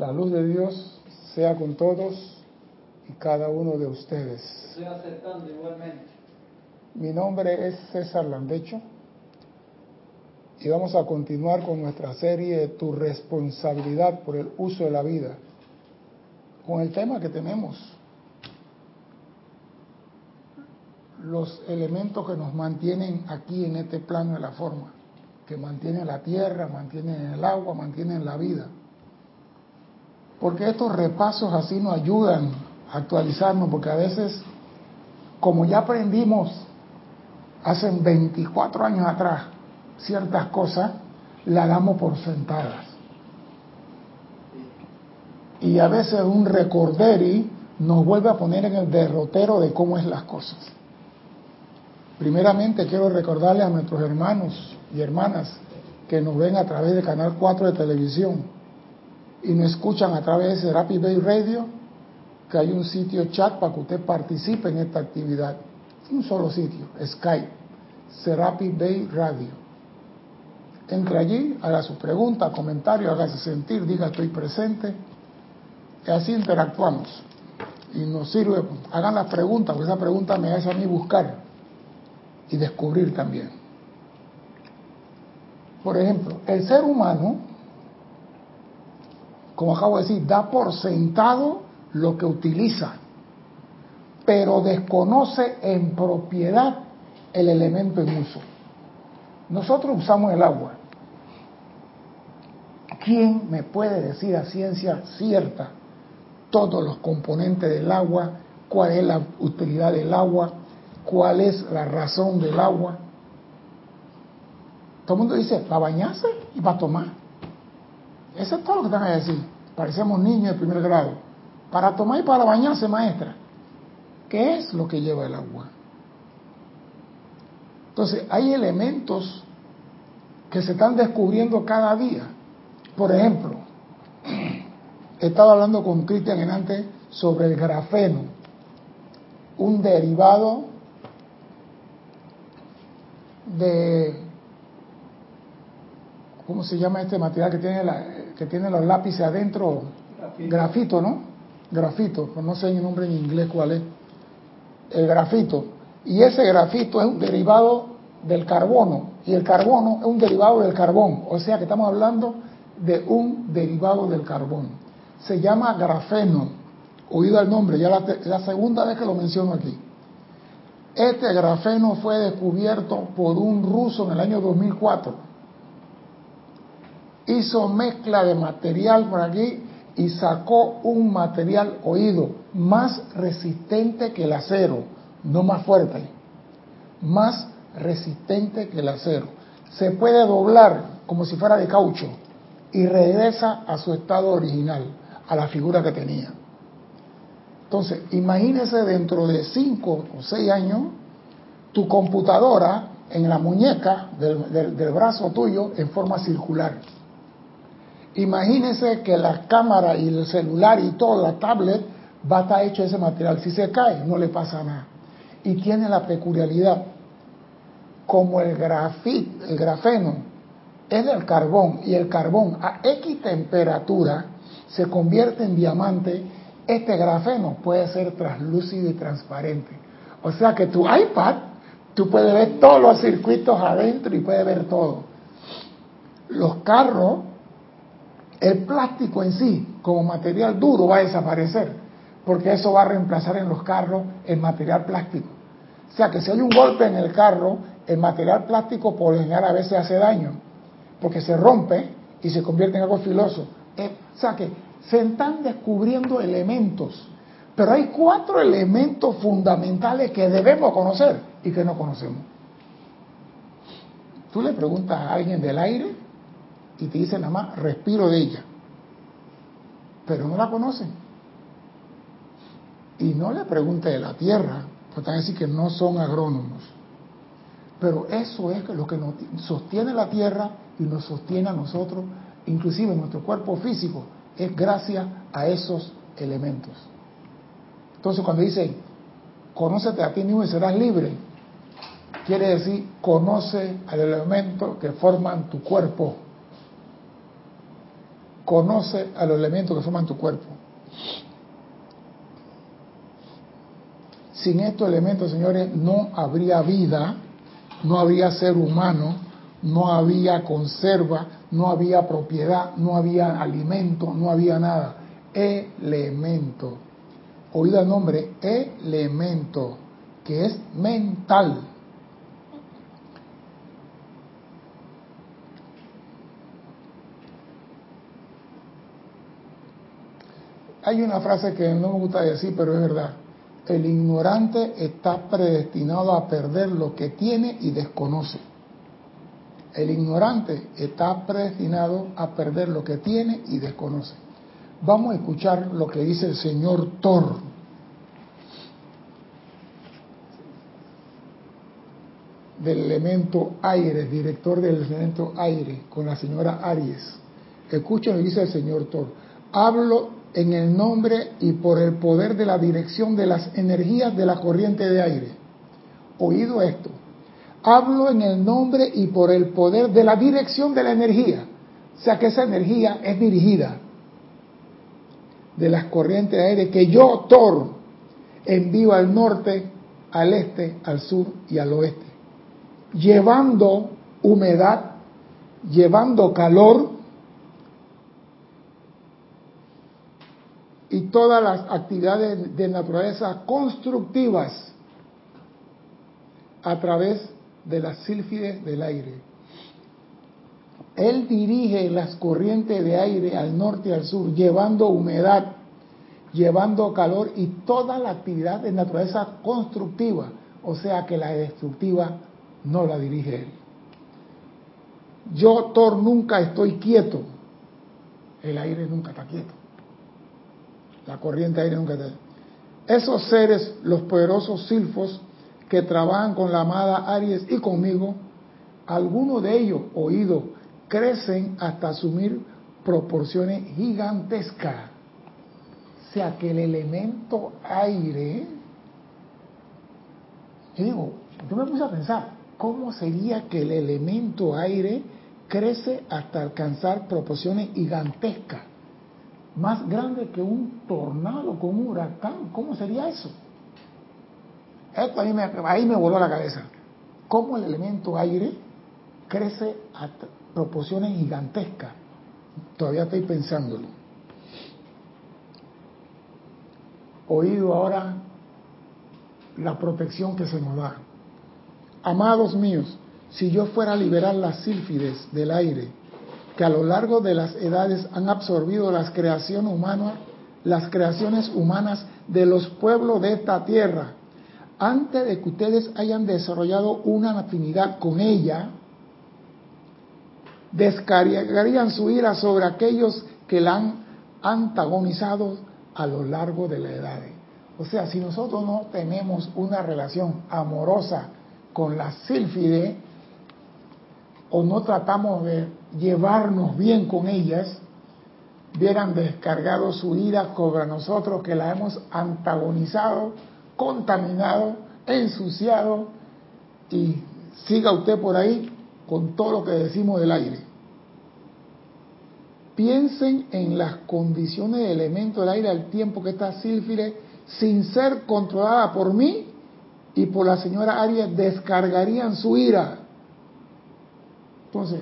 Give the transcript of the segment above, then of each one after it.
La luz de Dios sea con todos y cada uno de ustedes. Estoy aceptando igualmente. Mi nombre es César Landecho y vamos a continuar con nuestra serie Tu responsabilidad por el uso de la vida, con el tema que tenemos, los elementos que nos mantienen aquí en este plano de la forma, que mantienen la tierra, mantienen el agua, mantienen la vida. Porque estos repasos así nos ayudan a actualizarnos, porque a veces, como ya aprendimos hace 24 años atrás ciertas cosas, las damos por sentadas. Y a veces un recorderi nos vuelve a poner en el derrotero de cómo es las cosas. Primeramente quiero recordarle a nuestros hermanos y hermanas que nos ven a través del Canal 4 de televisión y nos escuchan a través de Serapi Bay Radio, que hay un sitio chat para que usted participe en esta actividad. Un solo sitio, Skype, Serapi Bay Radio. Entre allí, haga su pregunta, comentario, hágase sentir, diga estoy presente. Y así interactuamos. Y nos sirve, hagan las preguntas, porque esa pregunta me hace a mí buscar y descubrir también. Por ejemplo, el ser humano, como acabo de decir, da por sentado lo que utiliza, pero desconoce en propiedad el elemento en uso. Nosotros usamos el agua. ¿Quién me puede decir a ciencia cierta todos los componentes del agua, cuál es la utilidad del agua, cuál es la razón del agua. Todo el mundo dice, para bañarse y para tomar. Eso es todo lo que están a decir. Parecemos niños de primer grado. Para tomar y para bañarse, maestra. ¿Qué es lo que lleva el agua? Entonces, hay elementos que se están descubriendo cada día. Por ejemplo, he estado hablando con Cristian en sobre el grafeno, un derivado de ¿cómo se llama este material que tiene la, que tiene los lápices adentro? Grafito, ¿no? Grafito, no sé el nombre en inglés cuál es. El grafito. Y ese grafito es un derivado del carbono y el carbono es un derivado del carbón, o sea que estamos hablando de un derivado del carbón. Se llama grafeno, oído el nombre, ya la, la segunda vez que lo menciono aquí. Este grafeno fue descubierto por un ruso en el año 2004. Hizo mezcla de material por aquí y sacó un material oído más resistente que el acero, no más fuerte, más resistente que el acero. Se puede doblar como si fuera de caucho y regresa a su estado original, a la figura que tenía. Entonces, imagínese dentro de cinco o seis años, tu computadora en la muñeca del, brazo tuyo en forma circular. Imagínese que la cámara y el celular y toda la tablet va a estar hecho ese material. Si se cae, no le pasa nada. Y tiene la peculiaridad, como el, grafit, el grafeno es del carbón y el carbón a X temperatura se convierte en diamante, este grafeno puede ser translúcido y transparente. O sea que tu iPad, tú puedes ver todos los circuitos adentro y puedes ver todo. Los carros, el plástico en sí, como material duro, va a desaparecer, porque eso va a reemplazar en los carros el material plástico. O sea que si hay un golpe en el carro, el material plástico por lo general a veces hace daño, porque se rompe y se convierte en algo filoso. Eh, o sea que se están descubriendo elementos, pero hay cuatro elementos fundamentales que debemos conocer y que no conocemos. Tú le preguntas a alguien del aire y te dice nada más, respiro de ella, pero no la conocen. Y no le pregunte de la tierra, porque van a que no son agrónomos. Pero eso es lo que nos sostiene la tierra y nos sostiene a nosotros, inclusive nuestro cuerpo físico, es gracias a esos elementos. Entonces cuando dice, conócete a ti mismo y serás libre, quiere decir, conoce al elemento que forman tu cuerpo. Conoce a los elementos que forman tu cuerpo. Sin estos elementos, señores, no habría vida, no habría ser humano, no había conserva, no había propiedad, no había alimento, no había nada. Elemento. Oído el nombre, elemento, que es mental. Hay una frase que no me gusta decir, pero es verdad. El ignorante está predestinado a perder lo que tiene y desconoce. El ignorante está predestinado a perder lo que tiene y desconoce. Vamos a escuchar lo que dice el señor Thor. Del elemento aire, director del elemento aire, con la señora Aries. Escuchen lo que dice el señor Thor. Hablo en el nombre y por el poder de la dirección de las energías de la corriente de aire. Oído esto. Hablo en el nombre y por el poder de la dirección de la energía. O sea que esa energía es dirigida de las corrientes de aire que yo, Thor, envío al norte, al este, al sur y al oeste. Llevando humedad, llevando calor, y todas las actividades de naturaleza constructivas a través de las sílfides del aire. Él dirige las corrientes de aire al norte y al sur, llevando humedad, llevando calor y toda la actividad de naturaleza constructiva, o sea que la destructiva no la dirige él. Yo, Thor, nunca estoy quieto, el aire nunca está quieto la corriente aire nunca está. Esos seres, los poderosos silfos que trabajan con la amada Aries y conmigo, algunos de ellos, oído, crecen hasta asumir proporciones gigantescas. O sea que el elemento aire, yo digo, yo me puse a pensar, ¿cómo sería que el elemento aire crece hasta alcanzar proporciones gigantescas? Más grande que un tornado, con un huracán. ¿Cómo sería eso? Esto ahí me, ahí me voló la cabeza. ¿Cómo el elemento aire crece a proporciones gigantescas? Todavía estoy pensándolo. Oído ahora la protección que se nos da. Amados míos, si yo fuera a liberar las sílfides del aire, que a lo largo de las edades han absorbido las creaciones humanas, las creaciones humanas de los pueblos de esta tierra, antes de que ustedes hayan desarrollado una afinidad con ella, descargarían su ira sobre aquellos que la han antagonizado a lo largo de las edades. O sea, si nosotros no tenemos una relación amorosa con la sílfide, o no tratamos de llevarnos bien con ellas, hubieran descargado su ira sobre nosotros que la hemos antagonizado, contaminado, ensuciado y siga usted por ahí con todo lo que decimos del aire. Piensen en las condiciones de elemento del aire al tiempo que está sílfide sin ser controlada por mí y por la señora Arias descargarían su ira. Entonces,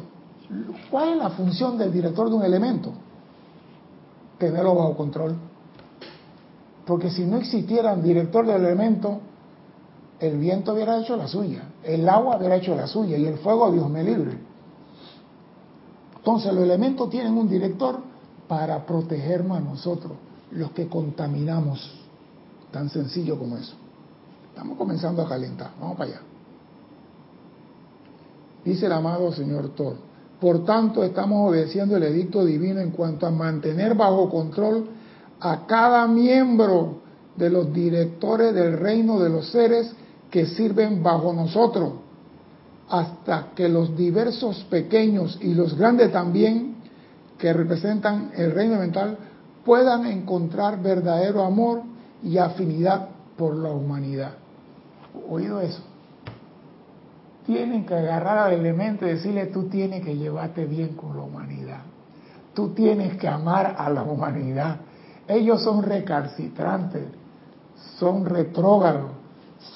¿Cuál es la función del director de un elemento? Tenerlo bajo control. Porque si no existiera un director del elemento, el viento hubiera hecho la suya, el agua hubiera hecho la suya y el fuego, Dios me libre. Entonces los elementos tienen un director para protegernos a nosotros, los que contaminamos. Tan sencillo como eso. Estamos comenzando a calentar. Vamos para allá. Dice el amado señor Thor, por tanto, estamos obedeciendo el edicto divino en cuanto a mantener bajo control a cada miembro de los directores del reino de los seres que sirven bajo nosotros, hasta que los diversos pequeños y los grandes también, que representan el reino mental, puedan encontrar verdadero amor y afinidad por la humanidad. ¿Oído eso? Tienen que agarrar al elemento y decirle, tú tienes que llevarte bien con la humanidad. tú tienes que amar a la humanidad. Ellos son recalcitrantes, son retrógrados,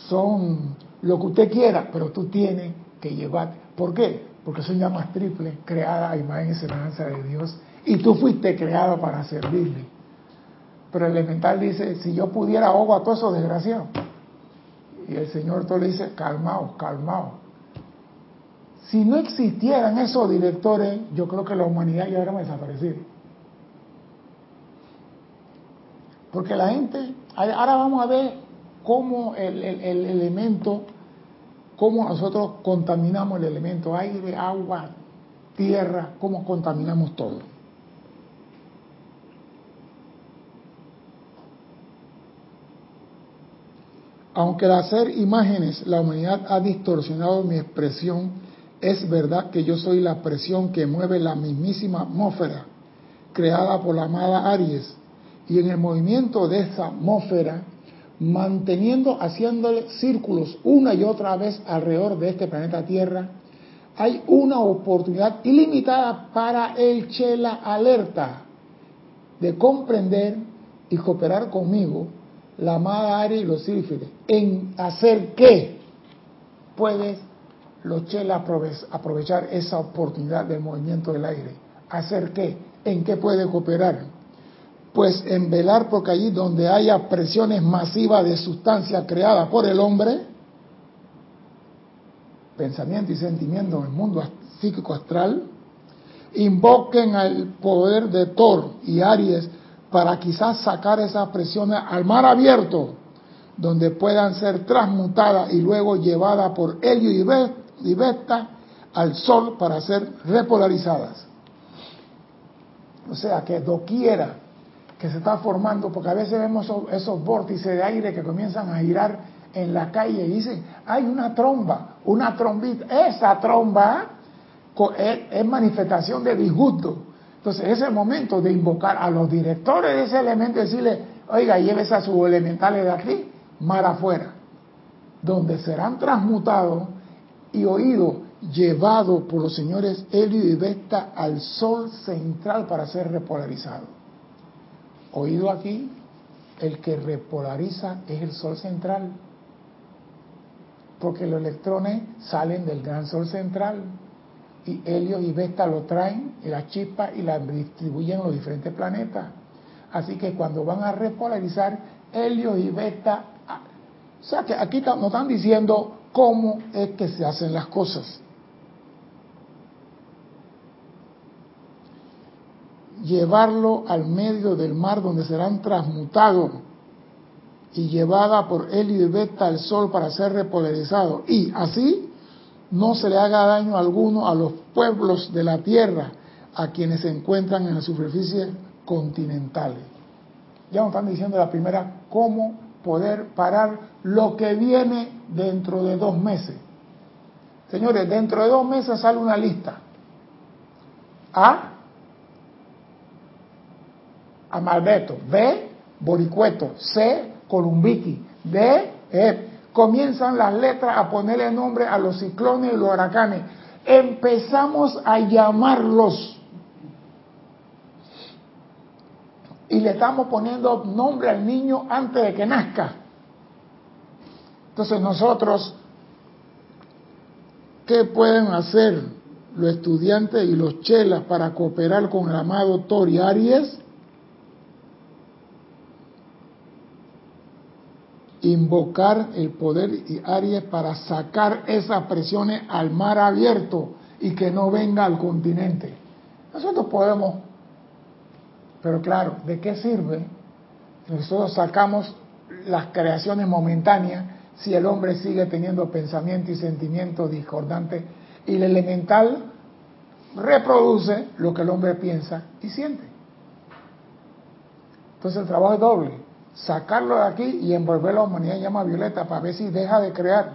son lo que usted quiera, pero tú tienes que llevar. ¿Por qué? Porque son llamas triples, creadas a imagen y semejanza de Dios, y tú fuiste creado para servirle. Pero el elemental dice, si yo pudiera ahogo a todos esos desgraciados. Y el Señor todo le dice, calmaos, calmaos. Si no existieran esos directores, yo creo que la humanidad ya hubiera desaparecido. Porque la gente, ahora vamos a ver cómo el, el elemento, cómo nosotros contaminamos el elemento aire, agua, tierra, cómo contaminamos todo. Aunque al hacer imágenes la humanidad ha distorsionado mi expresión, es verdad que yo soy la presión que mueve la mismísima atmósfera creada por la amada Aries. Y en el movimiento de esa atmósfera, manteniendo, haciéndole círculos una y otra vez alrededor de este planeta Tierra, hay una oportunidad ilimitada para el Chela Alerta de comprender y cooperar conmigo la amada Aria y los sílfides, en hacer qué puedes los chelas aprovechar esa oportunidad del movimiento del aire. ¿Hacer qué? ¿En qué puede cooperar? Pues en velar porque allí donde haya presiones masivas de sustancia creada por el hombre, pensamiento y sentimiento en el mundo psíquico astral, invoquen al poder de Thor y Aries para quizás sacar esas presiones al mar abierto, donde puedan ser transmutadas y luego llevadas por Helio y Vesta al Sol para ser repolarizadas. O sea que doquiera que se está formando, porque a veces vemos esos, vórtices de aire que comienzan a girar en la calle y dicen, hay una tromba, una trombita, esa tromba es manifestación de disgusto entonces, es el momento de invocar a los directores de ese elemento y decirle, oiga, llévese a sus elementales de aquí, mar afuera, donde serán transmutados y oídos llevados por los señores Helio y Vesta al sol central para ser repolarizado. Oído aquí, el que repolariza es el sol central, porque los electrones salen del gran sol central y Helio y Vesta lo traen, la chispa, y la distribuyen en los diferentes planetas. Así que cuando van a repolarizar, Helio y Vesta, ah, o sea que aquí nos están diciendo cómo es que se hacen las cosas. Llevarlo al medio del mar donde serán transmutados y llevada por Helio y Vesta al sol para ser repolarizado. Y así no se le haga daño alguno a los pueblos de la tierra, a quienes se encuentran en la superficie continental. Ya nos están diciendo la primera cómo poder parar lo que viene dentro de dos meses. Señores, dentro de dos meses sale una lista. A. Amalbeto. B. Boricueto. C. Columbiki. D. E comienzan las letras a ponerle nombre a los ciclones y los huracanes. Empezamos a llamarlos. Y le estamos poniendo nombre al niño antes de que nazca. Entonces nosotros, ¿qué pueden hacer los estudiantes y los chelas para cooperar con el amado Tori Aries? invocar el poder y Aries para sacar esas presiones al mar abierto y que no venga al continente. Nosotros podemos, pero claro, ¿de qué sirve? Nosotros sacamos las creaciones momentáneas si el hombre sigue teniendo pensamiento y sentimientos discordantes y el elemental reproduce lo que el hombre piensa y siente. Entonces el trabajo es doble sacarlo de aquí y envolver la humanidad en llama violeta para ver si deja de crear.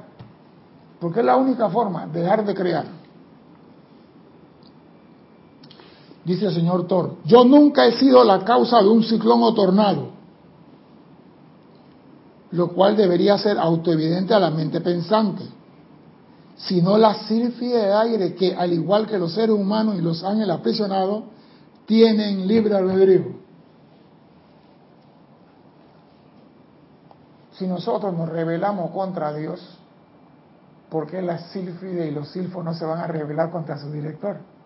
Porque es la única forma, dejar de crear. Dice el señor Thor, yo nunca he sido la causa de un ciclón o tornado, lo cual debería ser autoevidente a la mente pensante, sino la sílfide de aire que, al igual que los seres humanos y los ángeles aprisionados, tienen libre albedrío. Si nosotros nos rebelamos contra Dios, ¿por qué las sílfides y los silfos no se van a rebelar contra su director?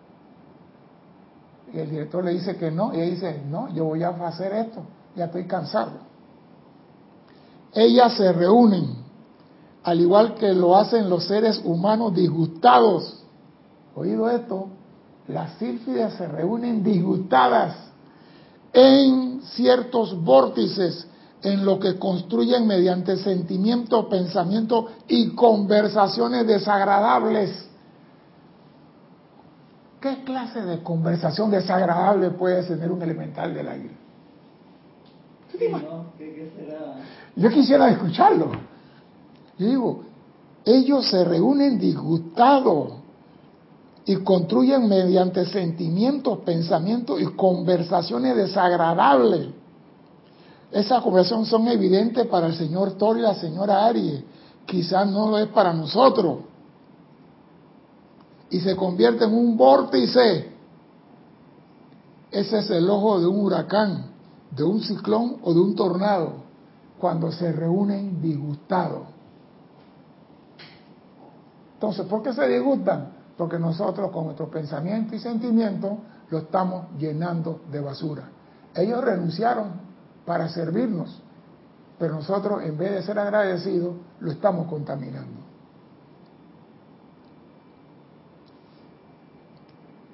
Y el director le dice que no, y ella dice, no, yo voy a hacer esto, ya estoy cansado. Ellas se reúnen, al igual que lo hacen los seres humanos disgustados. ¿Oído esto? Las sílfides se reúnen disgustadas en ciertos vórtices en lo que construyen mediante sentimientos, pensamientos y conversaciones desagradables. ¿Qué clase de conversación desagradable puede tener un elemental del aire? Yo quisiera escucharlo. Yo digo, ellos se reúnen disgustados y construyen mediante sentimientos, pensamientos y conversaciones desagradables esas conversaciones son evidentes para el señor Thor y la señora Aries. Quizás no lo es para nosotros. Y se convierte en un vórtice. Ese es el ojo de un huracán, de un ciclón o de un tornado, cuando se reúnen disgustados. Entonces, ¿por qué se disgustan? Porque nosotros con nuestro pensamiento y sentimiento lo estamos llenando de basura. Ellos renunciaron para servirnos, pero nosotros en vez de ser agradecidos lo estamos contaminando.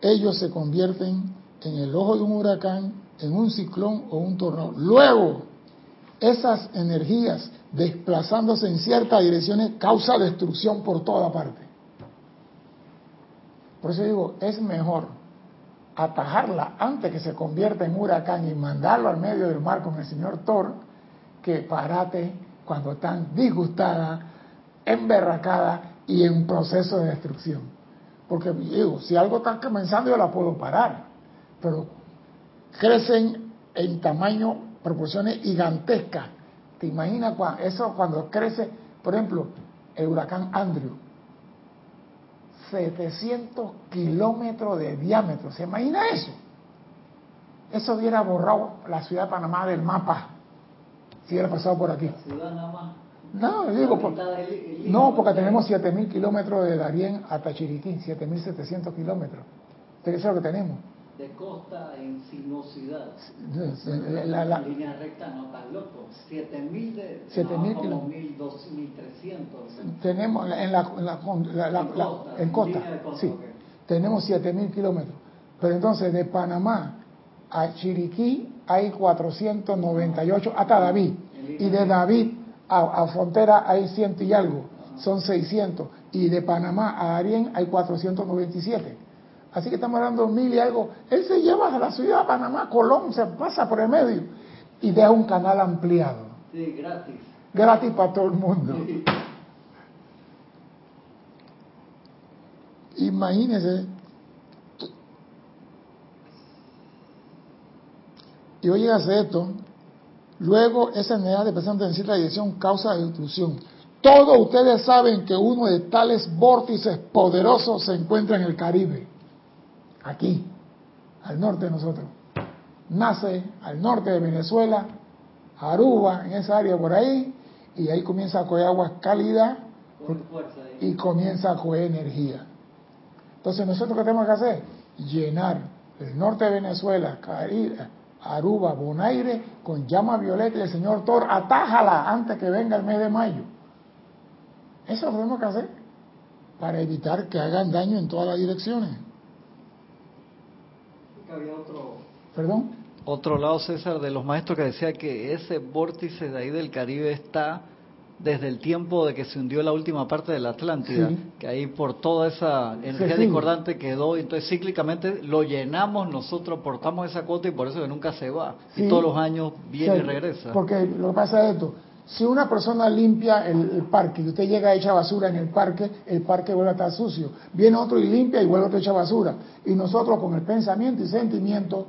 Ellos se convierten en el ojo de un huracán, en un ciclón o un tornado. Luego, esas energías desplazándose en ciertas direcciones causa destrucción por toda parte. Por eso digo, es mejor atajarla antes que se convierta en huracán y mandarlo al medio del mar con el señor Thor, que parate cuando están disgustadas, emberracadas y en proceso de destrucción. Porque digo, si algo está comenzando yo la puedo parar, pero crecen en tamaño, proporciones gigantescas. ¿Te imaginas eso cuando crece, por ejemplo, el huracán Andrew? 700 kilómetros de diámetro. ¿Se imagina eso? Eso hubiera borrado la ciudad de Panamá del mapa si hubiera pasado por aquí. No, digo, no, porque tenemos 7.000 kilómetros de Darién hasta Chiriquí, 7.700 kilómetros. Eso es lo que tenemos de costa en sinuosidad. La, la, línea recta no tan loco. 7000 de 7000 no, como 1300. Tenemos en la, en la, costa, en costa, sí. Tenemos 7000 kilómetros. Pero entonces de Panamá a Chiriquí hay 498 hasta David. Y de David a, a frontera hay ciento y algo. Son 600. Y de Panamá a Arién hay 497 Así que estamos hablando de mil y algo. Él se lleva a la ciudad de Panamá, Colón, se pasa por el medio y deja un canal ampliado. Sí, gratis. Gratis para todo el mundo. Imagínese. Y oye, hace esto. Luego, esa energía de presente en cierta dirección causa destrucción. Todos ustedes saben que uno de tales vórtices poderosos se encuentra en el Caribe aquí, al norte de nosotros. Nace al norte de Venezuela, Aruba, en esa área por ahí, y ahí comienza a coger agua cálida y comienza a coger energía. Entonces, ¿nosotros qué tenemos que hacer? Llenar el norte de Venezuela, Aruba, Bonaire, con llama violeta y el señor Thor, atájala antes que venga el mes de mayo. Eso lo tenemos que hacer para evitar que hagan daño en todas las direcciones había otro... ¿Perdón? Otro lado, César, de los maestros que decía que ese vórtice de ahí del Caribe está desde el tiempo de que se hundió la última parte de la Atlántida, que ahí por toda esa energía discordante quedó, entonces cíclicamente lo llenamos nosotros, portamos esa cuota y por eso que nunca se va, y todos los años viene y regresa. Porque lo que pasa es esto, si una persona limpia el, parque y usted llega a echar basura en el parque, el parque vuelve a estar sucio. Viene otro y limpia y vuelve a echar basura. Y nosotros con el pensamiento y sentimiento,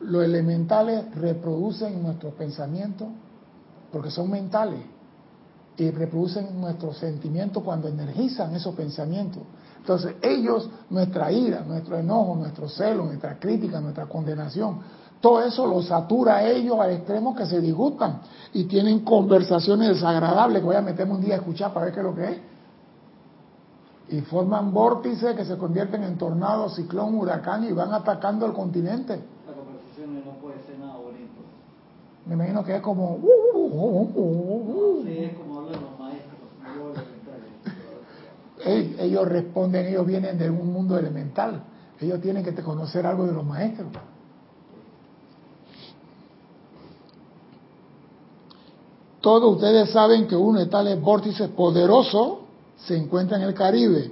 los elementales reproducen nuestros pensamientos porque son mentales. Y reproducen nuestros sentimientos cuando energizan esos pensamientos. Entonces ellos, nuestra ira, nuestro enojo, nuestro celo, nuestra crítica, nuestra condenación, todo eso los satura a ellos al extremo que se disgustan y tienen conversaciones desagradables que voy a meterme un día a escuchar para ver qué es lo que es. Y forman vórtices que se convierten en tornados, ciclón, huracán y van atacando el continente. La conversación no puede ser nada bonito. Me imagino que es como... Sí, es como hablan los maestros. no los elementales. Ey, ellos responden, ellos vienen de un mundo elemental. Ellos tienen que conocer algo de los maestros. Todos ustedes saben que uno de tales vórtices poderosos se encuentra en el Caribe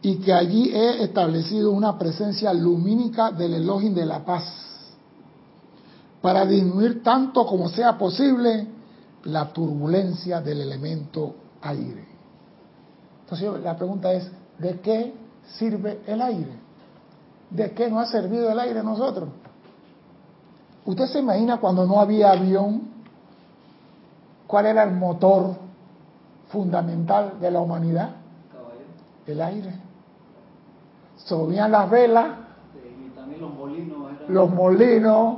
y que allí he establecido una presencia lumínica del Elohim de la paz para disminuir tanto como sea posible la turbulencia del elemento aire. Entonces la pregunta es, ¿de qué sirve el aire? ¿De qué nos ha servido el aire a nosotros? ¿Usted se imagina cuando no había avión? ¿Cuál era el motor fundamental de la humanidad? El aire. Subían las velas, Sí, y también los molinos eran. los molinos,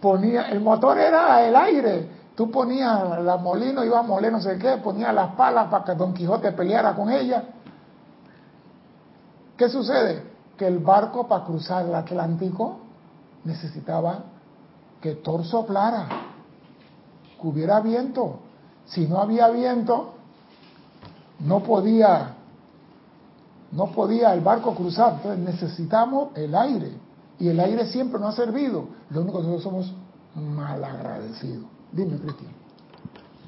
ponía, el motor era el aire. Tú ponías la molino, iba a moler no sé qué, ponías las palas para que Don Quijote peleara con ella. ¿Qué sucede? Que el barco para cruzar el Atlántico necesitaba que Thor soplara, que hubiera viento. Si no había viento, no podía, no podía el barco cruzar. Entonces necesitamos el aire. Y el aire siempre nos ha servido. Lo único que nosotros somos malagradecidos. Dime, Cristian.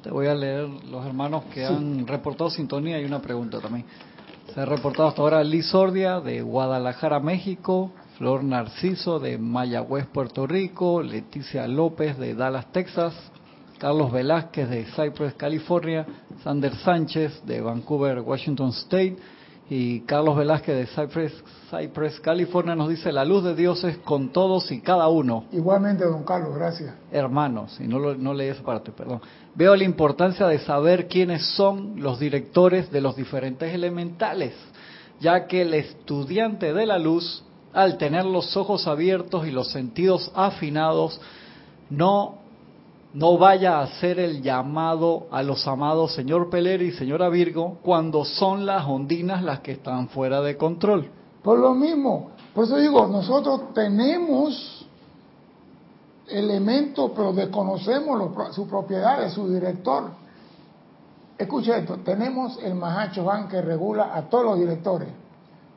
Te voy a leer los hermanos que Sí. han reportado sintonía y una pregunta también. Se ha reportado hasta ahora Liz Ordia de Guadalajara, México, Flor Narciso de Mayagüez, Puerto Rico, Leticia López de Dallas, Texas, Carlos Velázquez de Cypress, California, Sander Sánchez de Vancouver, Washington State y Carlos Velázquez de Cypress, Cypress, California nos dice la luz de Dios es con todos y cada uno Igualmente, don Carlos, gracias. hermanos, y no, lo- no leí esa parte, perdón. Veo la importancia de saber quiénes son los directores de los diferentes elementales, ya que el estudiante de la luz, al tener los ojos abiertos y los sentidos afinados, no, no vaya a hacer el llamado a los amados señor Peleri y señora Virgo cuando son las ondinas las que están fuera de control. Por lo mismo, por eso digo, nosotros tenemos elementos, pero desconocemos los sus propiedades, su director. Escucha esto, tenemos el Mahacho Han que regula a todos los directores.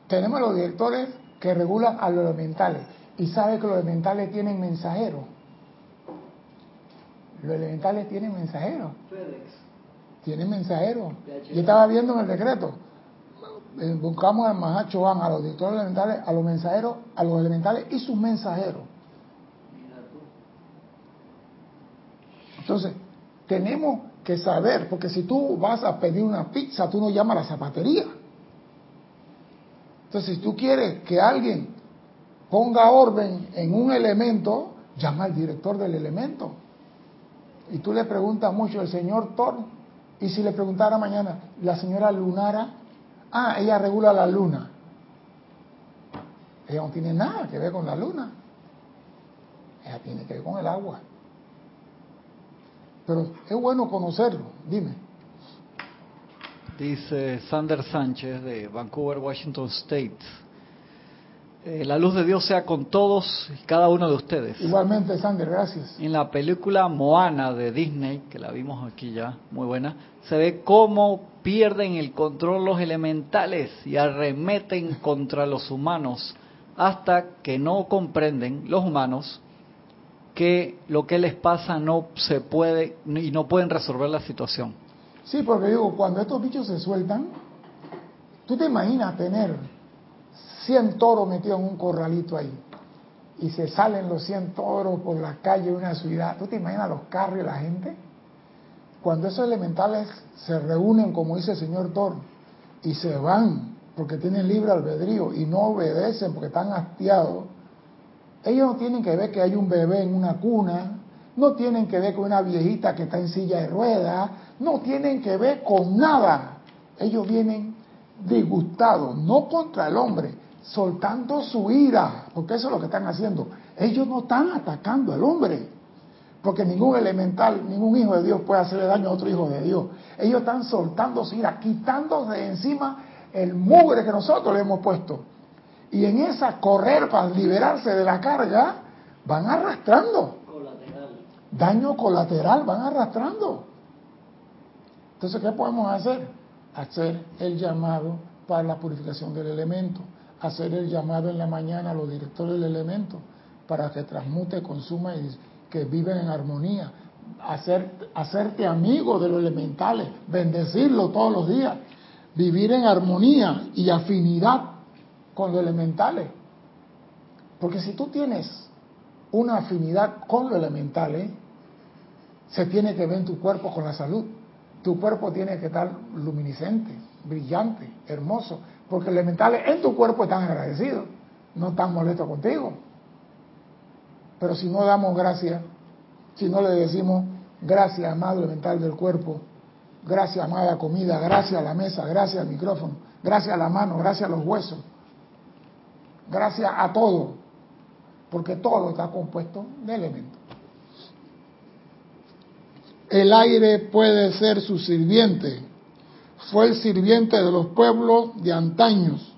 Tenemos los directores que regulan a los elementales. Y sabe que los elementales tienen mensajeros. Los elementales tienen mensajeros. FedEx. Tienen mensajeros. DHL. Yo estaba viendo en el decreto. eh, Buscamos al Mahacho Han, a los directores elementales, a los mensajeros, a los elementales y sus mensajeros. Entonces, tenemos que saber, porque si tú vas a pedir una pizza, tú no llamas a la zapatería. Entonces, si tú quieres que alguien ponga orden en un elemento, llama al director del elemento. Y tú le preguntas mucho, el señor Thor, y si le preguntara mañana, la señora Lunara, ah, ella regula la luna. Ella no tiene nada que ver con la luna. Ella tiene que ver con el agua. Pero es bueno conocerlo, dime. Dice Sander Sánchez de Vancouver, Washington State. Eh, la luz de Dios sea con todos y cada uno de ustedes. Igualmente, Sander, gracias. En la película Moana de Disney, que la vimos aquí ya, muy buena, se ve cómo pierden el control los elementales y arremeten contra los humanos hasta que no comprenden los humanos que lo que les pasa no se puede y no pueden resolver la situación. Sí, porque digo, cuando estos bichos se sueltan, tú te imaginas tener 100 toros metidos en un corralito ahí y se salen los 100 toros por la calle de una ciudad. ¿Tú te imaginas los carros y la gente? Cuando esos elementales se reúnen, como dice el señor Thor, y se van porque tienen libre albedrío y no obedecen porque están hastiados, ellos no tienen que ver que hay un bebé en una cuna, no tienen que ver con una viejita que está en silla de ruedas, no tienen que ver con nada. Ellos vienen disgustados, no contra el hombre, soltando su ira, porque eso es lo que están haciendo. Ellos no están atacando al hombre, porque ningún elemental, ningún hijo de Dios puede hacerle daño a otro hijo de Dios. Ellos están soltando su ira, quitándose de encima el mugre que nosotros le hemos puesto. Y en esa correr para liberarse de la carga, van arrastrando. Daño colateral, van arrastrando. Entonces, ¿qué podemos hacer? Hacer el llamado para la purificación del elemento. Hacer el llamado en la mañana a los directores del elemento para que transmute, consuma y que viven en armonía. Hacer, hacerte amigo de los elementales, bendecirlo todos los días, vivir en armonía y afinidad con los elementales. Porque si tú tienes una afinidad con los elementales, se tiene que ver en tu cuerpo con la salud. Tu cuerpo tiene que estar luminiscente, brillante, hermoso, porque elementales en tu cuerpo están agradecidos, no están molestos contigo. Pero si no damos gracias, si no le decimos gracias, amado elemental del cuerpo, gracias, amada comida, gracias a la mesa, gracias al micrófono, gracias a la mano, gracias a los huesos, gracias a todo, porque todo está compuesto de elementos. El aire puede ser su sirviente. Fue el sirviente de los pueblos de antaños.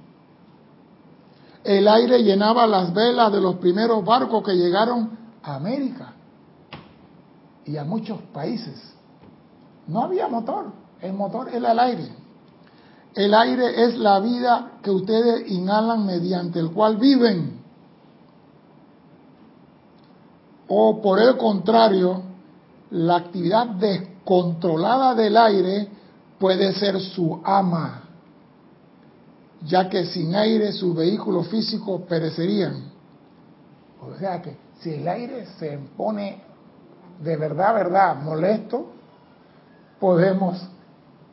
El aire llenaba las velas de los primeros barcos que llegaron a América y a muchos países. No había motor, el motor era el aire. El aire es la vida que ustedes inhalan mediante el cual viven. O por el contrario, la actividad descontrolada del aire puede ser su ama, ya que sin aire sus vehículos físicos perecerían. O sea que si el aire se pone de verdad, verdad, molesto, podemos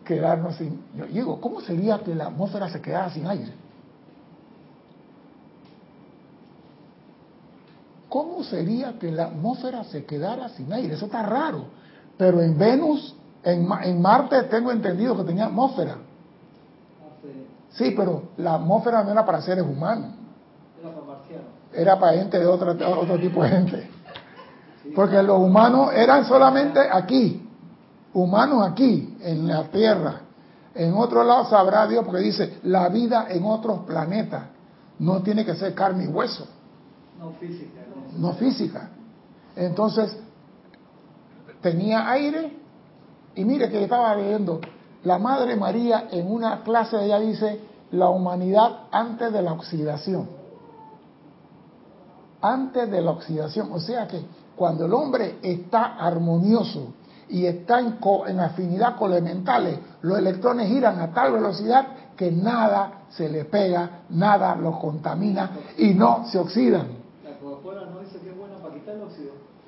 quedarnos sin... Yo digo, ¿cómo sería que la atmósfera se quedara sin aire? ¿Cómo sería que la atmósfera se quedara sin aire? Eso está raro. Pero en Venus, en, en Marte tengo entendido que tenía atmósfera. Sí, pero la atmósfera no era para seres humanos. Era para marcianos. Era para gente de otro, otro tipo de gente. Porque los humanos eran solamente aquí. Humanos aquí, en la Tierra. En otro lado sabrá Dios, porque dice, la vida en otros planetas no tiene que ser carne y hueso. No física. Entonces, tenía aire y mire que estaba leyendo, la Madre María en una clase ella dice, la humanidad antes de la oxidación. Antes de la oxidación. O sea que cuando el hombre está armonioso y está en, en afinidad con elementales, los electrones giran a tal velocidad que nada se le pega, nada los contamina y no se oxidan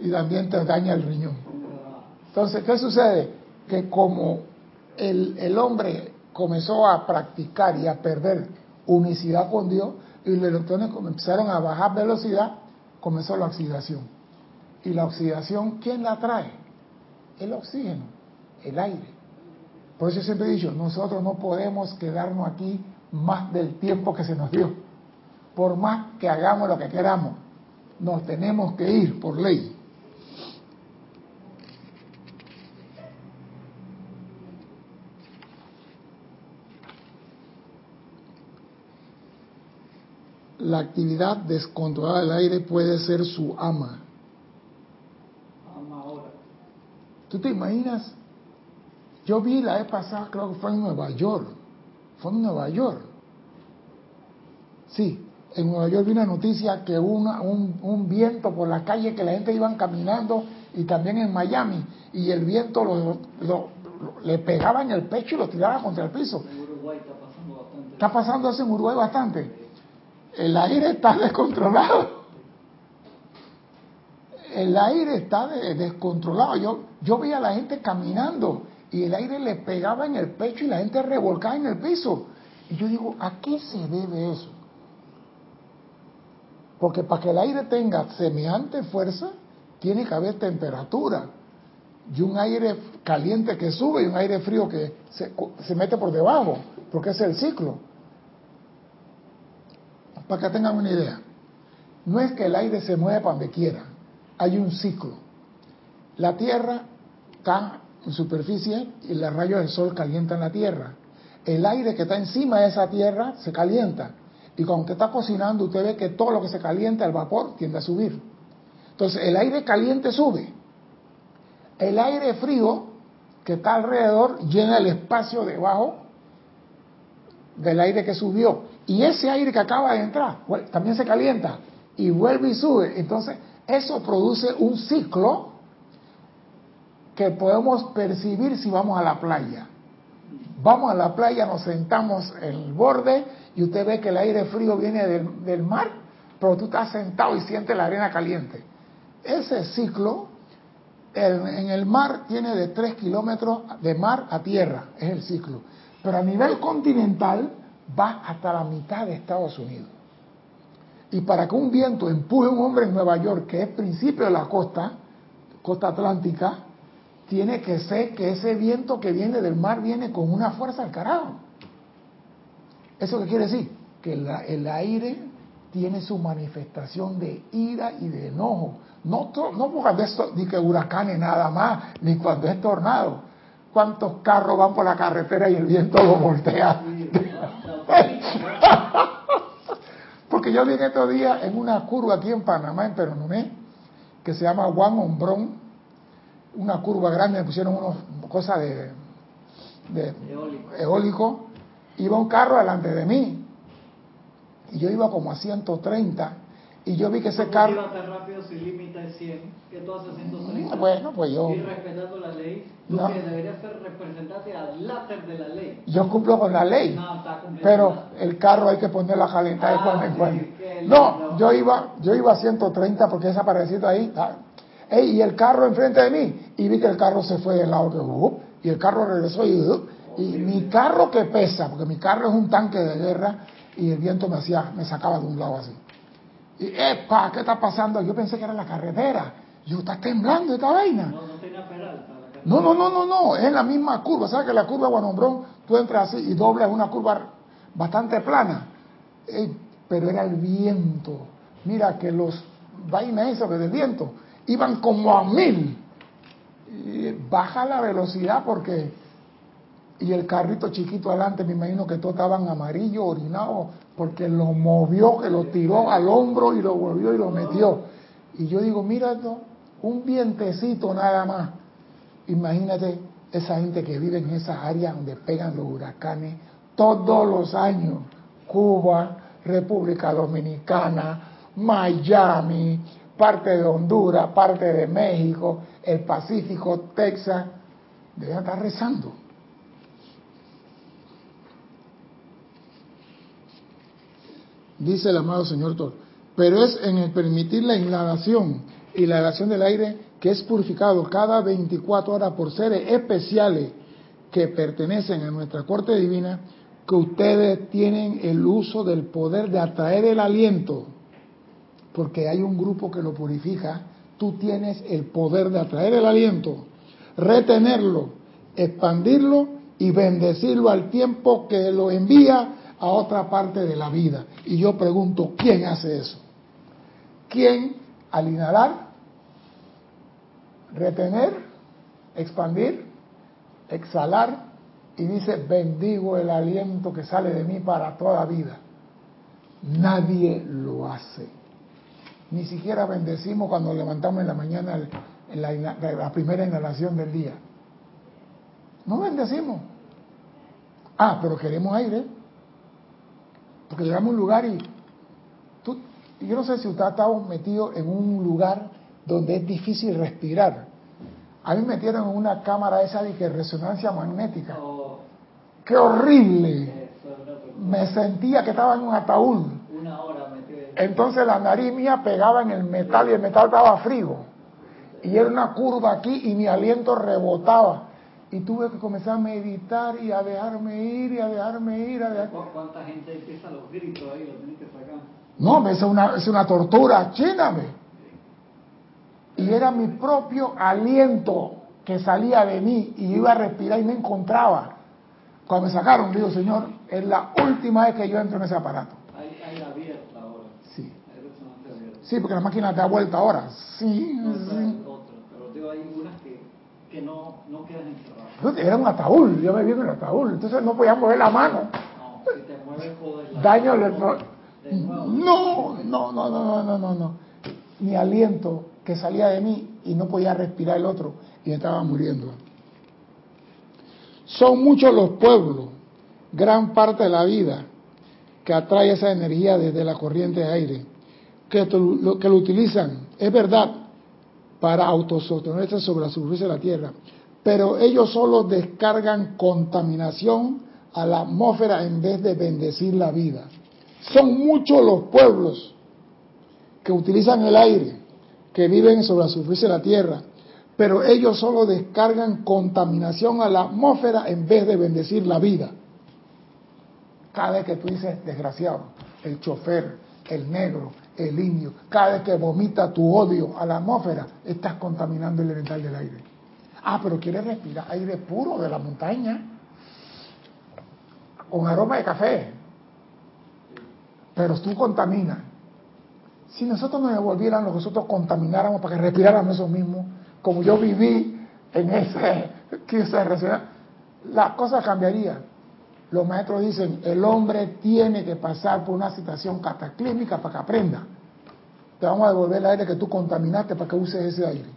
y también te daña el riñón. Entonces, ¿qué sucede? Que como el, el hombre comenzó a practicar y a perder unicidad con Dios, y los electrones comenzaron a bajar velocidad, comenzó la oxidación. Y la oxidación, ¿quién la trae? El oxígeno, el aire. Por eso siempre he dicho, nosotros no podemos quedarnos aquí más del tiempo que se nos dio. Por más que hagamos lo que queramos, nos tenemos que ir por ley. La actividad descontrolada del aire puede ser su ama. Ama ahora. ¿Tú te imaginas? Yo vi la vez pasada, creo que fue en Nueva York. Fue en Nueva York. Sí, en Nueva York vi una noticia que hubo un, un, viento por la calle que la gente iba caminando y también en Miami y el viento lo, le pegaba en el pecho y lo tiraba contra el piso. En Uruguay está pasando bastante. Está pasando eso en Uruguay bastante. El aire está descontrolado. El aire está descontrolado. Yo, yo vi a la gente caminando y el aire le pegaba en el pecho y la gente revolcaba en el piso. Y yo digo, ¿a qué se debe eso? Porque para que el aire tenga semejante fuerza, tiene que haber temperatura y un aire caliente que sube y un aire frío que se, se mete por debajo, porque es el ciclo. Para que tengan una idea, no es que el aire se mueva para donde quiera, hay un ciclo. La Tierra está en superficie y los rayos del sol calientan la Tierra. El aire que está encima de esa Tierra se calienta. Y cuando usted está cocinando, usted ve que todo lo que se calienta, el vapor, tiende a subir. Entonces, el aire caliente sube. El aire frío que está alrededor llena el espacio debajo del aire que subió. Y ese aire que acaba de entrar también se calienta y vuelve y sube. Entonces, eso produce un ciclo que podemos percibir si vamos a la playa. Vamos a la playa, nos sentamos en el borde y usted ve que el aire frío viene del, mar, pero tú estás sentado y sientes la arena caliente. Ese ciclo en el mar tiene de 3 kilómetros de mar a tierra, es el ciclo. Pero a nivel continental va hasta la mitad de Estados Unidos. Y para que un viento empuje a un hombre en Nueva York, que es principio de la costa, costa atlántica, tiene que ser que ese viento que viene del mar viene con una fuerza al carajo. ¿Eso qué quiere decir? Que el aire tiene su manifestación de ira y de enojo. No, no porque esto, ni que huracanes nada más, ni cuando es tornado. ¿Cuántos carros van por la carretera y el viento lo voltea? Porque yo vi en estos días en una curva aquí en Panamá, en Peronomé, que se llama Juan Hombrón, una curva grande, me pusieron unas cosas de, de eólico. iba un carro delante de mí, y yo iba como a 130, y yo vi que ese carro... iba tan rápido si límite es 100? que tú haces 130? Bueno, pues yo... Y respetando la ley, tú no. que deberías ser representante al láter de la ley. Yo cumplo con la ley, no, está pero el carro hay que ponerlo a calentar ah, cuando en cuando. No, yo iba, yo iba a 130 porque esa parecida ahí... Ey, y el carro enfrente de mí, y vi que el carro se fue del lado que... Uh, y el carro regresó y... Uh, y mi carro que pesa, porque mi carro es un tanque de guerra, y el viento me hacía, me sacaba de un lado así. Y, epa, ¿qué está pasando? Yo pensé que era la carretera. Yo, está temblando esta vaina. No, no tenía No, no, no, no, no, es la misma curva. ¿Sabes que la curva de Guanombrón, tú entras así y doblas una curva bastante plana? pero era el viento. Mira que los vainas esos del viento iban como a mil. baja la velocidad porque y el carrito chiquito adelante, me imagino que todos estaban amarillo, orinados, porque lo movió, que lo tiró al hombro y lo volvió y lo metió. Y yo digo, mira esto, un vientecito nada más. Imagínate esa gente que vive en esas áreas donde pegan los huracanes todos los años. Cuba, República Dominicana, Miami, parte de Honduras, parte de México, el Pacífico, Texas. Deben estar rezando. Dice el amado señor Thor, pero es en el permitir la inhalación y la elevación del aire que es purificado cada 24 horas por seres especiales que pertenecen a nuestra corte divina, que ustedes tienen el uso del poder de atraer el aliento, porque hay un grupo que lo purifica, tú tienes el poder de atraer el aliento, retenerlo, expandirlo y bendecirlo al tiempo que lo envía a otra parte de la vida. Y yo pregunto, ¿quién hace eso? ¿Quién al inhalar, retener, expandir, exhalar y dice, bendigo el aliento que sale de mí para toda vida? Nadie lo hace. Ni siquiera bendecimos cuando levantamos en la mañana en la, la primera inhalación del día. No bendecimos. Ah, pero queremos aire. Porque llegamos a un lugar y tú, yo no sé si usted ha estado metido en un lugar donde es difícil respirar. A mí me metieron en una cámara esa de que resonancia magnética. Oh. ¡Qué horrible! Me sentía que estaba en un ataúd. Una hora Entonces la nariz mía pegaba en el metal y el metal estaba frío. Y era una curva aquí y mi aliento rebotaba y tuve que comenzar a meditar y a dejarme ir y a dejarme ir. A ¿Cuánta gente empieza los gritos ahí? Los que sacar. No, es una, es una tortura, chíname. Y era mi propio aliento que salía de mí y iba a respirar y me encontraba. Cuando me sacaron, digo, Señor, es la última vez que yo entro en ese aparato. Hay, hay abierta ahora. Sí. Hay abierta. Sí, porque la máquina te da vuelta ahora. Sí, No sí. otro. Pero digo, hay unas que, que no, no encerradas. Pues, Era un ataúd, yo me vi en el ataúd, entonces no podía mover la mano. No, si te mueves, jodes la Daño. No, no, no, no, no, no, no, no. Mi aliento que salía de mí y no podía respirar el otro y estaba muriendo. Son muchos los pueblos, gran parte de la vida, que atrae esa energía desde la corriente de aire, que lo, que lo utilizan, es verdad, para autosostenerse sobre la superficie de la Tierra, pero ellos solo descargan contaminación a la atmósfera en vez de bendecir la vida. Son muchos los pueblos que utilizan el aire, que viven sobre la superficie de la Tierra, pero ellos solo descargan contaminación a la atmósfera en vez de bendecir la vida. Cada vez que tú dices, desgraciado, el chofer, el negro, el indio, cada vez que vomita tu odio a la atmósfera, estás contaminando el elemental del aire. Ah, pero quieres respirar aire puro de la montaña, con aroma de café, pero tú contaminas. Si nosotros nos devolvieran lo que nosotros contamináramos para que respiráramos eso mismo, como yo viví en ese crisis de reacción, las cosas cambiarían. Los maestros dicen, el hombre tiene que pasar por una situación cataclísmica para que aprenda. Te vamos a devolver el aire que tú contaminaste para que uses ese aire.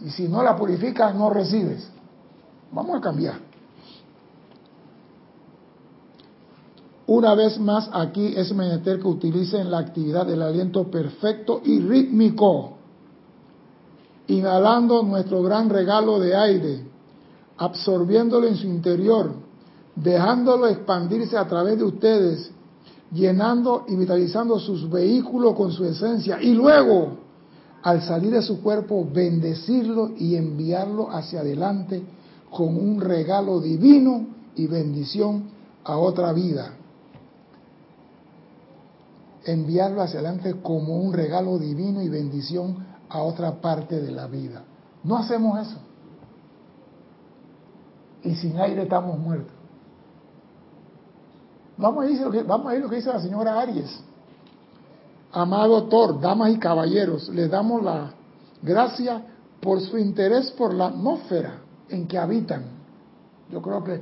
Y si no la purificas, no recibes. Vamos a cambiar. Una vez más, aquí es menester que utilicen la actividad del aliento perfecto y rítmico, inhalando nuestro gran regalo de aire, absorbiéndolo en su interior, dejándolo expandirse a través de ustedes, llenando y vitalizando sus vehículos con su esencia, y luego, al salir de su cuerpo, bendecirlo y enviarlo hacia adelante con un regalo divino y bendición a otra vida enviarlo hacia adelante como un regalo divino y bendición a otra parte de la vida. No hacemos eso. Y sin aire estamos muertos. Vamos a ir lo que, a lo que dice la señora Aries. Amado Thor, damas y caballeros, le damos la gracia por su interés por la atmósfera en que habitan. Yo creo que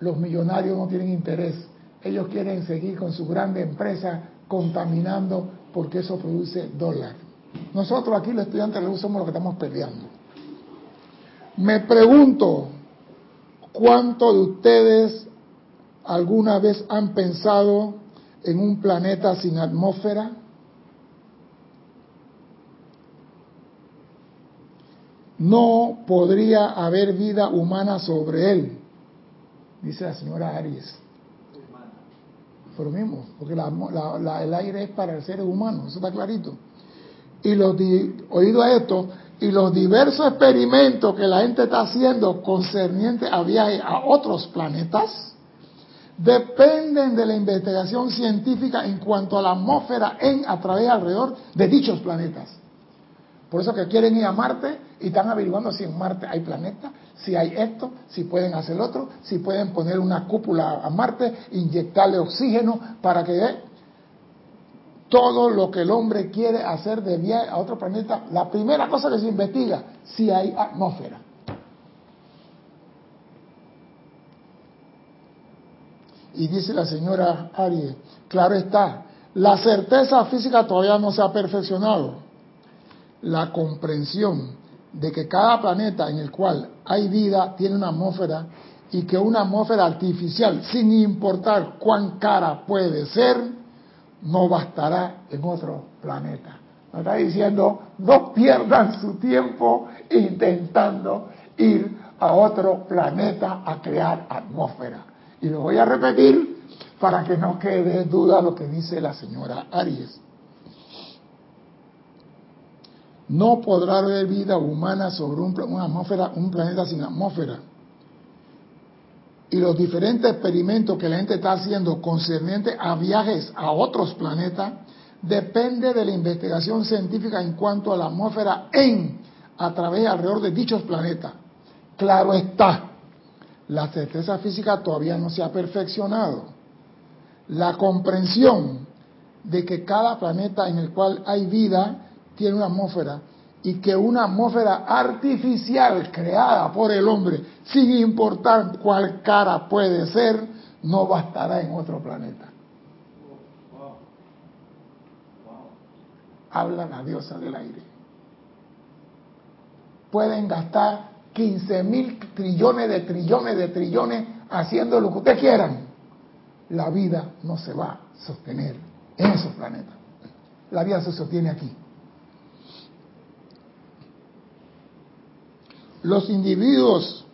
los millonarios no tienen interés. Ellos quieren seguir con su grande empresa contaminando porque eso produce dólar. Nosotros aquí los estudiantes de luz somos los que estamos peleando. Me pregunto, ¿cuántos de ustedes alguna vez han pensado en un planeta sin atmósfera? No podría haber vida humana sobre él, dice la señora Aries por mismo, porque el aire es para el ser humano, eso está clarito. Y los, oído a esto, y los diversos experimentos que la gente está haciendo concernientes a viajes a otros planetas, dependen de la investigación científica en cuanto a la atmósfera en, a través, alrededor de dichos planetas. Por eso que quieren ir a Marte y están averiguando si en Marte hay planetas, si hay esto, si pueden hacer otro, si pueden poner una cúpula a Marte, inyectarle oxígeno para que todo lo que el hombre quiere hacer de viaje a otro planeta, la primera cosa que se investiga, si hay atmósfera. Y dice la señora Aries, claro está, la certeza física todavía no se ha perfeccionado. La comprensión de que cada planeta en el cual hay vida tiene una atmósfera y que una atmósfera artificial, sin importar cuán cara puede ser, no bastará en otro planeta. Está diciendo, no pierdan su tiempo intentando ir a otro planeta a crear atmósfera. Y lo voy a repetir para que no quede duda lo que dice la señora Aries. No podrá haber vida humana sobre un, atmósfera, un planeta sin atmósfera. Y los diferentes experimentos que la gente está haciendo concernientes a viajes a otros planetas depende de la investigación científica en cuanto a la atmósfera en, a través y alrededor de dichos planetas. Claro está, la certeza física todavía no se ha perfeccionado. La comprensión de que cada planeta en el cual hay vida tiene una atmósfera y que una atmósfera artificial creada por el hombre, sin importar cuál cara puede ser, no bastará en otro planeta. Habla la diosa del aire. Pueden gastar 15 mil trillones de trillones de trillones haciendo lo que ustedes quieran. La vida no se va a sostener en esos planetas. La vida se sostiene aquí. Los individuos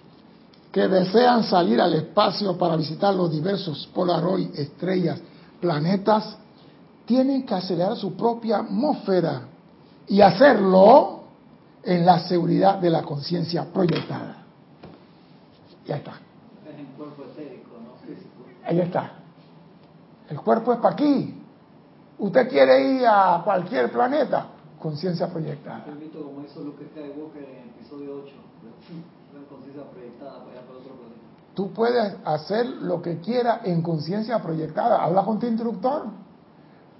que desean salir al espacio para visitar los diversos Polaroid, estrellas, planetas, tienen que acelerar su propia atmósfera y hacerlo en la seguridad de la conciencia proyectada. Ya está. Es en cuerpo etérico, no físico. Ahí está. El cuerpo es para aquí. Usted quiere ir a cualquier planeta, conciencia proyectada. Invito como hizo Luke Skywalker en el episodio 8, Tú puedes hacer lo que quieras en conciencia proyectada. Habla con tu instructor.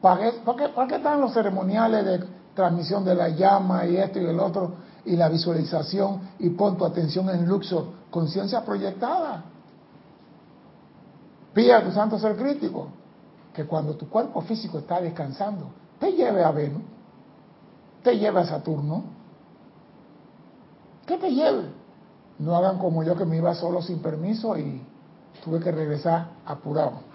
¿Para qué, para, qué, ¿Para qué están los ceremoniales de transmisión de la llama y esto y el otro y la visualización y pon tu atención en Luxor? Conciencia proyectada. Pide a tu santo ser crítico que cuando tu cuerpo físico está descansando, te lleve a Venus, te lleve a Saturno, que te lleve. No hagan como yo que me iba solo sin permiso y tuve que regresar apurado.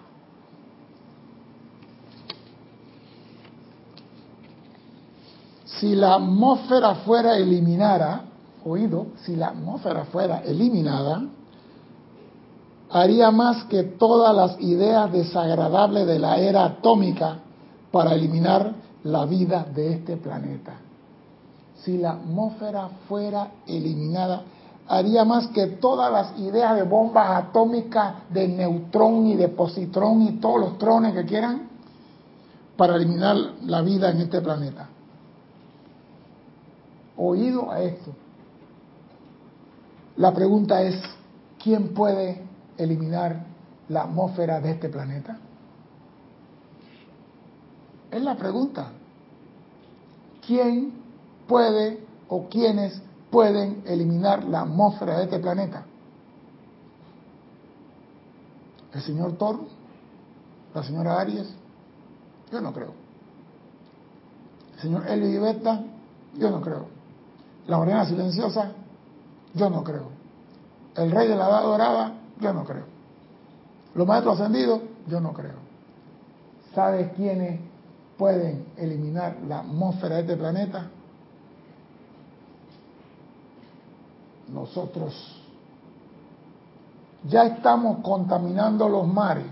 Si la atmósfera fuera eliminada, oído, si la atmósfera fuera eliminada, haría más que todas las ideas desagradables de la era atómica para eliminar la vida de este planeta. Si la atmósfera fuera eliminada, haría más que todas las ideas de bombas atómicas, de neutrón y de positrón y todos los trones que quieran para eliminar la vida en este planeta. Oído a esto. La pregunta es, ¿quién puede eliminar la atmósfera de este planeta? Es la pregunta. ¿Quién puede o quiénes pueden eliminar la atmósfera de este planeta? ¿El señor Thor? ¿La señora Aries? Yo no creo. ¿El señor Beta? Yo no creo. ¿La morena silenciosa? Yo no creo. ¿El rey de la edad dorada? Yo no creo. ¿Los maestros ascendidos? Yo no creo. ¿Sabes quiénes pueden eliminar la atmósfera de este planeta? Nosotros. Ya estamos contaminando los mares.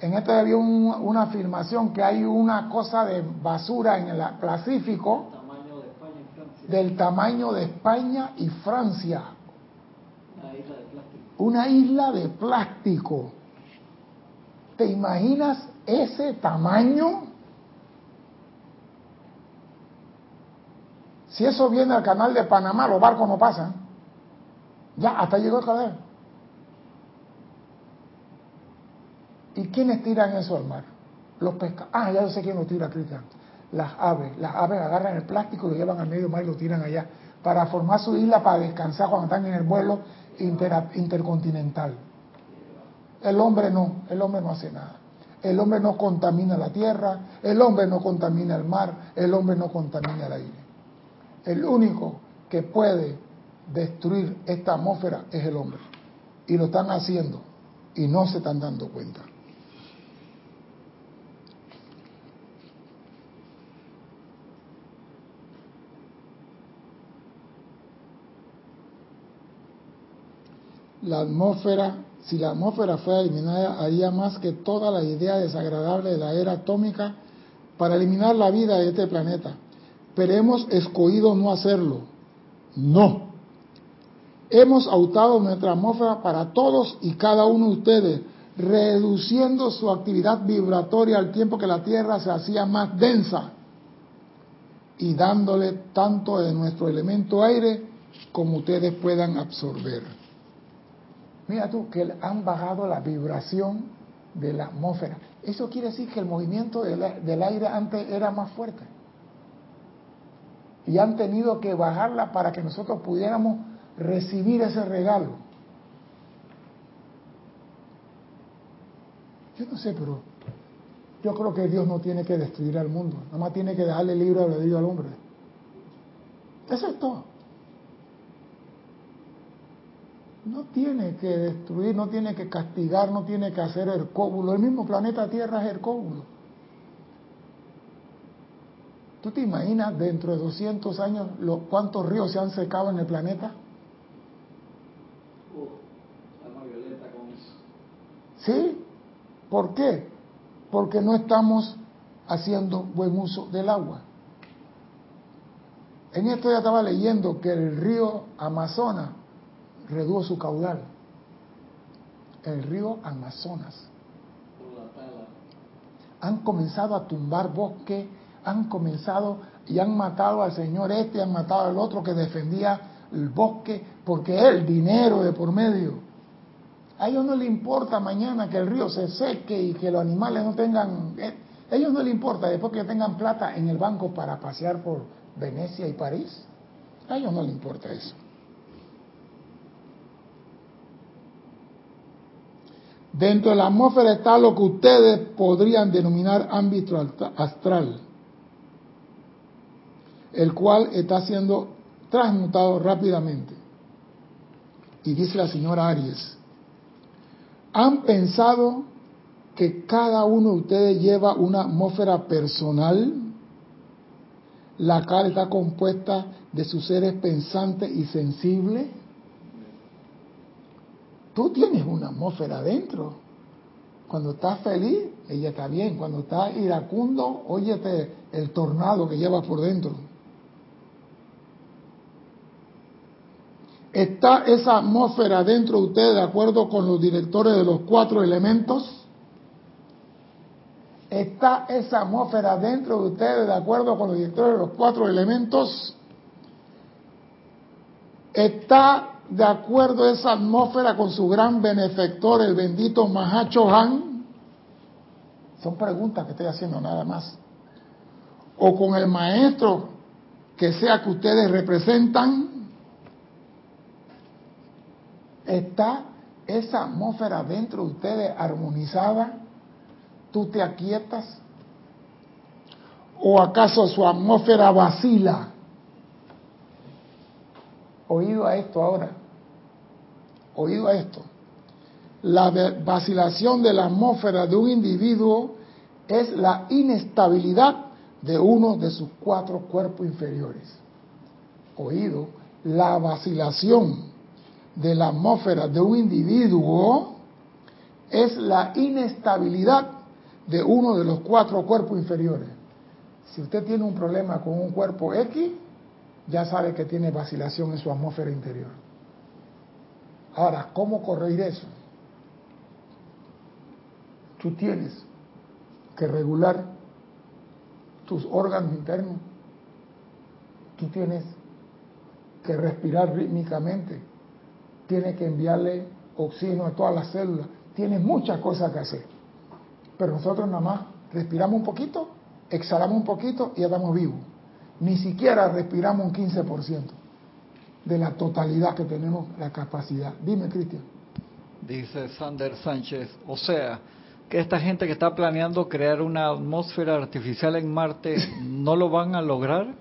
En este había un, una afirmación que hay una cosa de basura en el Pacífico Tamaño de España y Francia. del tamaño de España y Francia. Una isla de plástico. Una isla de plástico. ¿Te imaginas ese tamaño? Si eso viene al canal de Panamá, los barcos no pasan. Ya, hasta llegó el canal. ¿Y quiénes tiran eso al mar? Los pescadores. Ah, ya yo sé quién lo tira, Cristian. Las aves. Las aves agarran el plástico lo llevan al medio mar y lo tiran allá para formar su isla para descansar cuando están en el vuelo inter- intercontinental. El hombre no, el hombre no hace nada. El hombre no contamina la tierra, el hombre no contamina el mar, el hombre no contamina el aire. El único que puede destruir esta atmósfera es el hombre. Y lo están haciendo y no se están dando cuenta. La atmósfera, si la atmósfera fuera eliminada, haría más que toda la idea desagradable de la era atómica para eliminar la vida de este planeta. Pero hemos escogido no hacerlo. No. Hemos autado nuestra atmósfera para todos y cada uno de ustedes, reduciendo su actividad vibratoria al tiempo que la Tierra se hacía más densa y dándole tanto de nuestro elemento aire como ustedes puedan absorber. Mira tú que han bajado la vibración de la atmósfera. Eso quiere decir que el movimiento del, aire antes era más fuerte. Y han tenido que bajarla para que nosotros pudiéramos recibir ese regalo. Yo no sé, pero yo creo que Dios no tiene que destruir al mundo, nada más tiene que dejarle libre albedrío al hombre. Eso es todo. No tiene que destruir, no tiene que castigar, no tiene que hacer el cóbulo. El mismo planeta Tierra es el cóbulo. ¿Tú te imaginas dentro de 200 años cuántos ríos se han secado en el planeta? ¿Sí? ¿Por qué? Porque no estamos haciendo buen uso del agua. En esto ya estaba leyendo que el río Amazonas redujo su caudal. El río Amazonas. Han comenzado a tumbar bosque, han comenzado y han matado al señor este, han matado al otro que defendía el bosque, porque el dinero de por medio. A ellos no les importa mañana que el río se seque y que los animales no tengan... Eh, a ellos no les importa después que tengan plata en el banco para pasear por Venecia y París. A ellos no les importa eso. Dentro de la atmósfera está lo que ustedes podrían denominar ámbito astral, el cual está siendo transmutado rápidamente. Y dice la señora Aries, ¿Han pensado que cada uno de ustedes lleva una atmósfera personal? La cual está compuesta de sus seres pensantes y sensibles. Tú tienes una atmósfera adentro. Cuando estás feliz, ella está bien. Cuando estás iracundo, óyete el tornado que llevas por dentro. ¿Está esa atmósfera dentro de ustedes de acuerdo con los directores de los cuatro elementos? ¿Está esa atmósfera dentro de ustedes de acuerdo con los directores de los cuatro elementos? ¿Está de acuerdo esa atmósfera con su gran benefactor, el bendito Mahacho Han? Son preguntas que estoy haciendo nada más. ¿O con el maestro que sea que ustedes representan? ¿Está esa atmósfera dentro de ustedes armonizada? ¿Tú te aquietas? ¿O acaso su atmósfera vacila? Oído a esto ahora. Oído a esto. La vacilación de la atmósfera de un individuo es la inestabilidad de uno de sus cuatro cuerpos inferiores. Oído, la vacilación de la atmósfera de un individuo es la inestabilidad de uno de los cuatro cuerpos inferiores. Si usted tiene un problema con un cuerpo X, ya sabe que tiene vacilación en su atmósfera interior. Ahora, ¿cómo corregir eso? Tú tienes que regular tus órganos internos. Tú tienes que respirar rítmicamente tiene que enviarle oxígeno a todas las células, tiene muchas cosas que hacer. Pero nosotros nada más respiramos un poquito, exhalamos un poquito y ya estamos vivos. Ni siquiera respiramos un 15% de la totalidad que tenemos la capacidad. Dime, Cristian. Dice Sander Sánchez, o sea, que esta gente que está planeando crear una atmósfera artificial en Marte, ¿no lo van a lograr?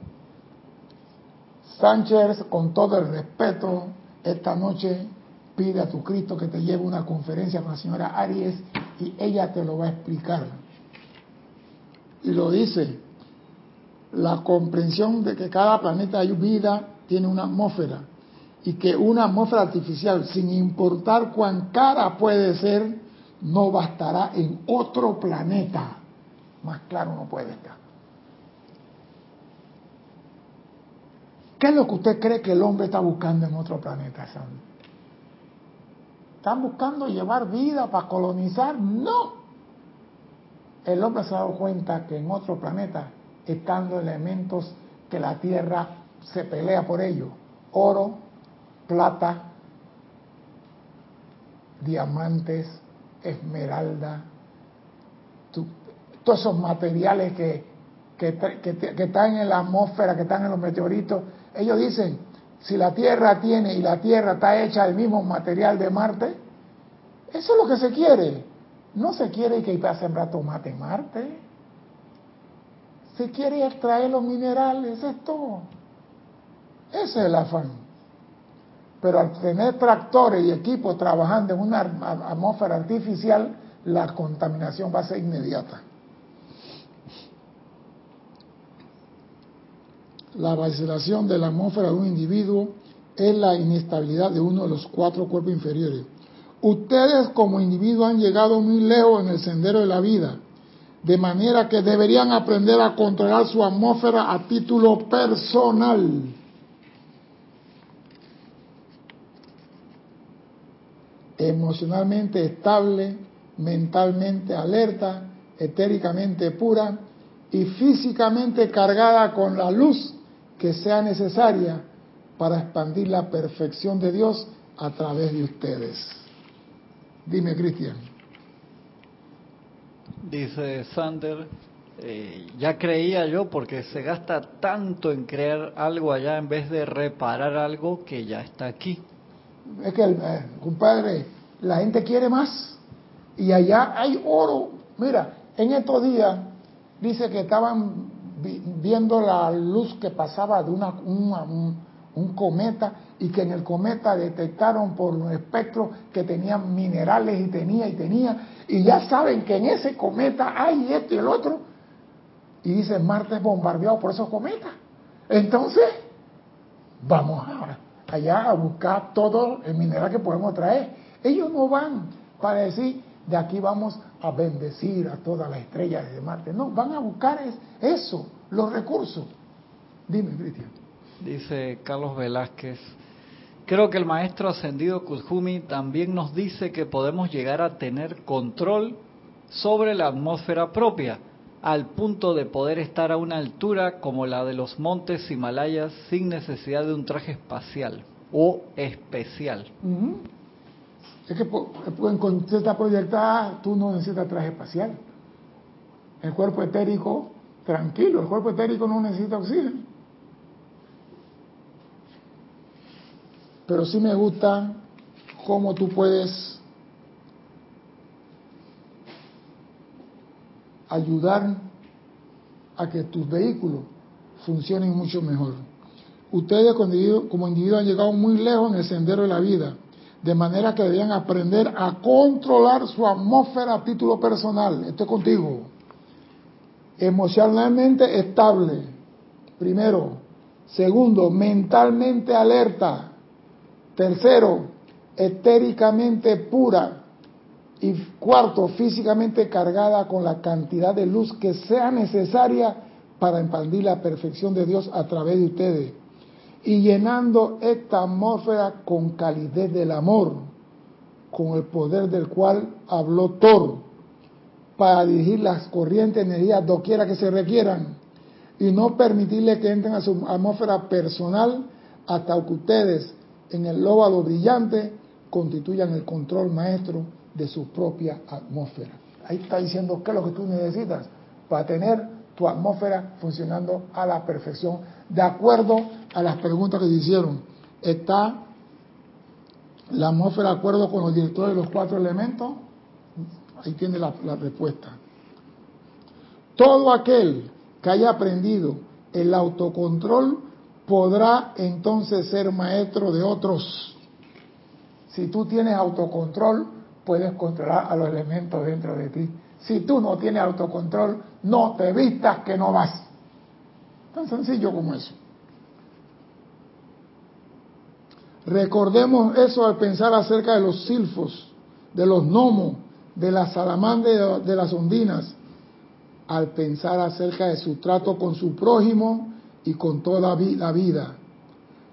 Sánchez, con todo el respeto, esta noche pide a tu Cristo que te lleve una conferencia con la señora Aries y ella te lo va a explicar. Y lo dice, la comprensión de que cada planeta hay vida tiene una atmósfera y que una atmósfera artificial, sin importar cuán cara puede ser, no bastará en otro planeta. Más claro no puede estar. ¿Qué es lo que usted cree que el hombre está buscando en otro planeta, Sam? están buscando llevar vida para colonizar. No. El hombre se ha dado cuenta que en otro planeta están los elementos que la Tierra se pelea por ellos. Oro, plata, diamantes, esmeralda, todos esos materiales que, que, están en la atmósfera, que están en los meteoritos. Ellos dicen, si la Tierra tiene y la Tierra está hecha del mismo material de Marte, eso es lo que se quiere. No se quiere que a sembrar tomate en Marte. Se quiere extraer los minerales, es todo. Ese es el afán. Pero al tener tractores y equipos trabajando en una atmósfera artificial, la contaminación va a ser inmediata. La vacilación de la atmósfera de un individuo es la inestabilidad de uno de los cuatro cuerpos inferiores. Ustedes como individuos han llegado muy lejos en el sendero de la vida, de manera que deberían aprender a controlar su atmósfera a título personal. Emocionalmente estable, mentalmente alerta, etéricamente pura y físicamente cargada con la luz que sea necesaria para expandir la perfección de Dios a través de ustedes. Dime, Cristian. Dice Sander, eh, ya creía yo porque se gasta tanto en crear algo allá en vez de reparar algo que ya está aquí. Es que, eh, compadre, la gente quiere más y allá hay oro. Mira, en estos días dice que estaban viendo la luz que pasaba de una, un, cometa y que en el cometa detectaron por un espectro que tenía minerales y tenía y tenía y ya saben que en ese cometa hay esto y el otro y dice Marte es bombardeado por esos cometas. Entonces vamos allá a buscar todo el mineral que podemos traer. Ellos no van para decir de aquí vamos a bendecir a todas las estrellas de Marte. No, van a buscar eso, los recursos. Dime, Cristian. Dice Carlos Velázquez. Creo que el maestro ascendido Kuzhumi también nos dice que podemos llegar a tener control sobre la atmósfera propia, al punto de poder estar a una altura como la de los montes Himalayas sin necesidad de un traje espacial o especial. Es que en está proyectada, tú no necesitas traje espacial. El cuerpo etérico, tranquilo, el cuerpo etérico no necesita oxígeno. Pero sí me gusta cómo tú puedes ayudar a que tus vehículos funcionen mucho mejor. Ustedes como individuos han llegado muy lejos en el sendero de la vida de manera que debían aprender a controlar su atmósfera a título personal. Estoy contigo. Emocionalmente estable. Primero. Segundo, mentalmente alerta. Tercero, etéricamente pura. Y cuarto, físicamente cargada con la cantidad de luz que sea necesaria para expandir la perfección de Dios a través de ustedes y llenando esta atmósfera con calidez del amor, con el poder del cual habló Thor, para dirigir las corrientes de energía doquiera que se requieran y no permitirle que entren a su atmósfera personal hasta que ustedes en el lóbalo brillante constituyan el control maestro de su propia atmósfera. Ahí está diciendo qué es lo que tú necesitas para tener tu atmósfera funcionando a la perfección de acuerdo a las preguntas que se hicieron. ¿Está la atmósfera de acuerdo con los directores de los cuatro elementos? Ahí tiene la, la respuesta. Todo aquel que haya aprendido el autocontrol podrá entonces ser maestro de otros. Si tú tienes autocontrol, puedes controlar a los elementos dentro de ti. Si tú no tienes autocontrol, no te vistas que no vas. Tan sencillo como eso. Recordemos eso al pensar acerca de los silfos, de los gnomos, de las salamandras de las ondinas, al pensar acerca de su trato con su prójimo y con toda la vida.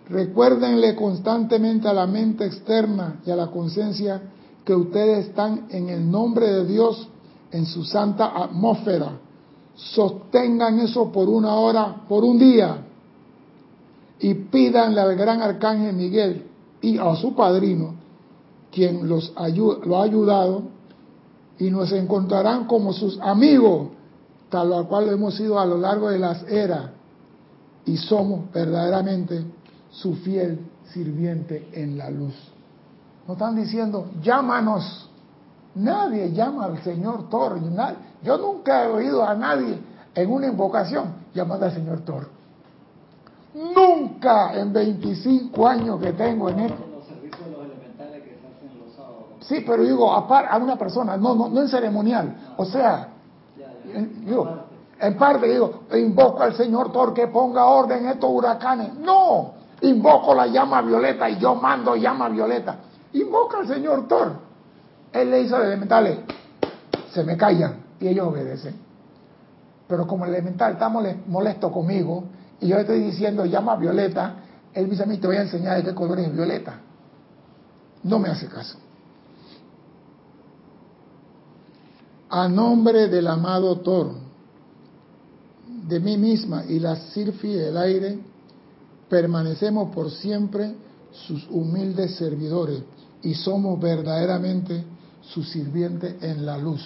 Recuérdenle constantemente a la mente externa y a la conciencia que ustedes están en el nombre de Dios en su santa atmósfera. Sostengan eso por una hora, por un día, y pídanle al gran arcángel Miguel y a su padrino, quien los lo ha ayudado, y nos encontrarán como sus amigos, tal cual hemos sido a lo largo de las eras, y somos verdaderamente su fiel sirviente en la luz. Nos están diciendo, llámanos. Nadie llama al Señor Thor. Yo nunca he oído a nadie en una invocación llamando al Señor Thor. Nunca en 25 años que tengo en esto. Sí, pero digo, a, una persona, no, no, no en ceremonial. O sea, digo, en parte digo, invoco al Señor Thor que ponga orden en estos huracanes. No, invoco la llama violeta y yo mando llama violeta. Invoca al Señor Thor. Él le hizo elementales, se me callan y ellos obedecen. Pero como el elemental está molesto conmigo y yo le estoy diciendo llama violeta, él dice a mí te voy a enseñar de qué color es violeta. No me hace caso. A nombre del amado Thor, de mí misma y la Sirfi del aire, permanecemos por siempre sus humildes servidores y somos verdaderamente su sirviente en la luz.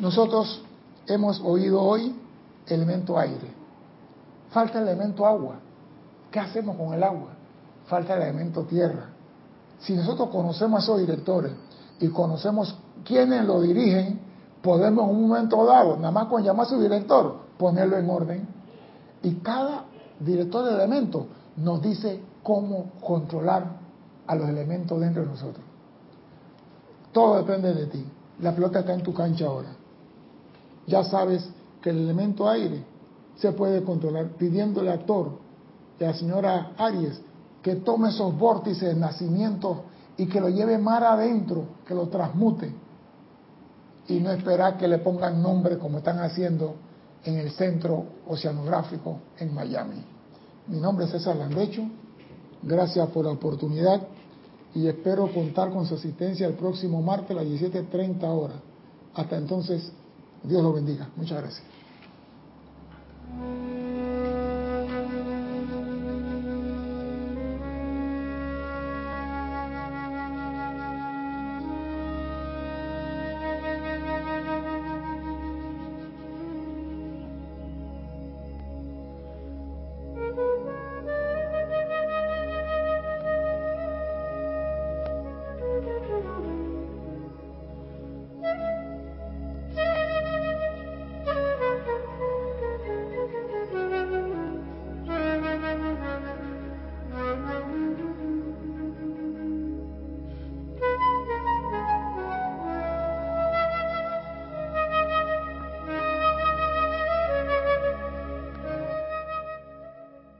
Nosotros hemos oído hoy elemento aire, falta el elemento agua. ¿Qué hacemos con el agua? Falta el elemento tierra. Si nosotros conocemos a esos directores y conocemos quiénes lo dirigen, podemos en un momento dado, nada más con llamar a su director, ponerlo en orden. Y cada director de elementos nos dice cómo controlar a los elementos dentro de nosotros. Todo depende de ti. La pelota está en tu cancha ahora. Ya sabes que el elemento aire se puede controlar pidiéndole a Thor y a la señora Aries que tome esos vórtices de nacimiento y que lo lleve mar adentro, que lo transmute y no esperar que le pongan nombre como están haciendo en el centro oceanográfico en Miami. Mi nombre es César Landecho. Gracias por la oportunidad y espero contar con su asistencia el próximo martes a las 17.30 horas. Hasta entonces, Dios lo bendiga. Muchas gracias. うん。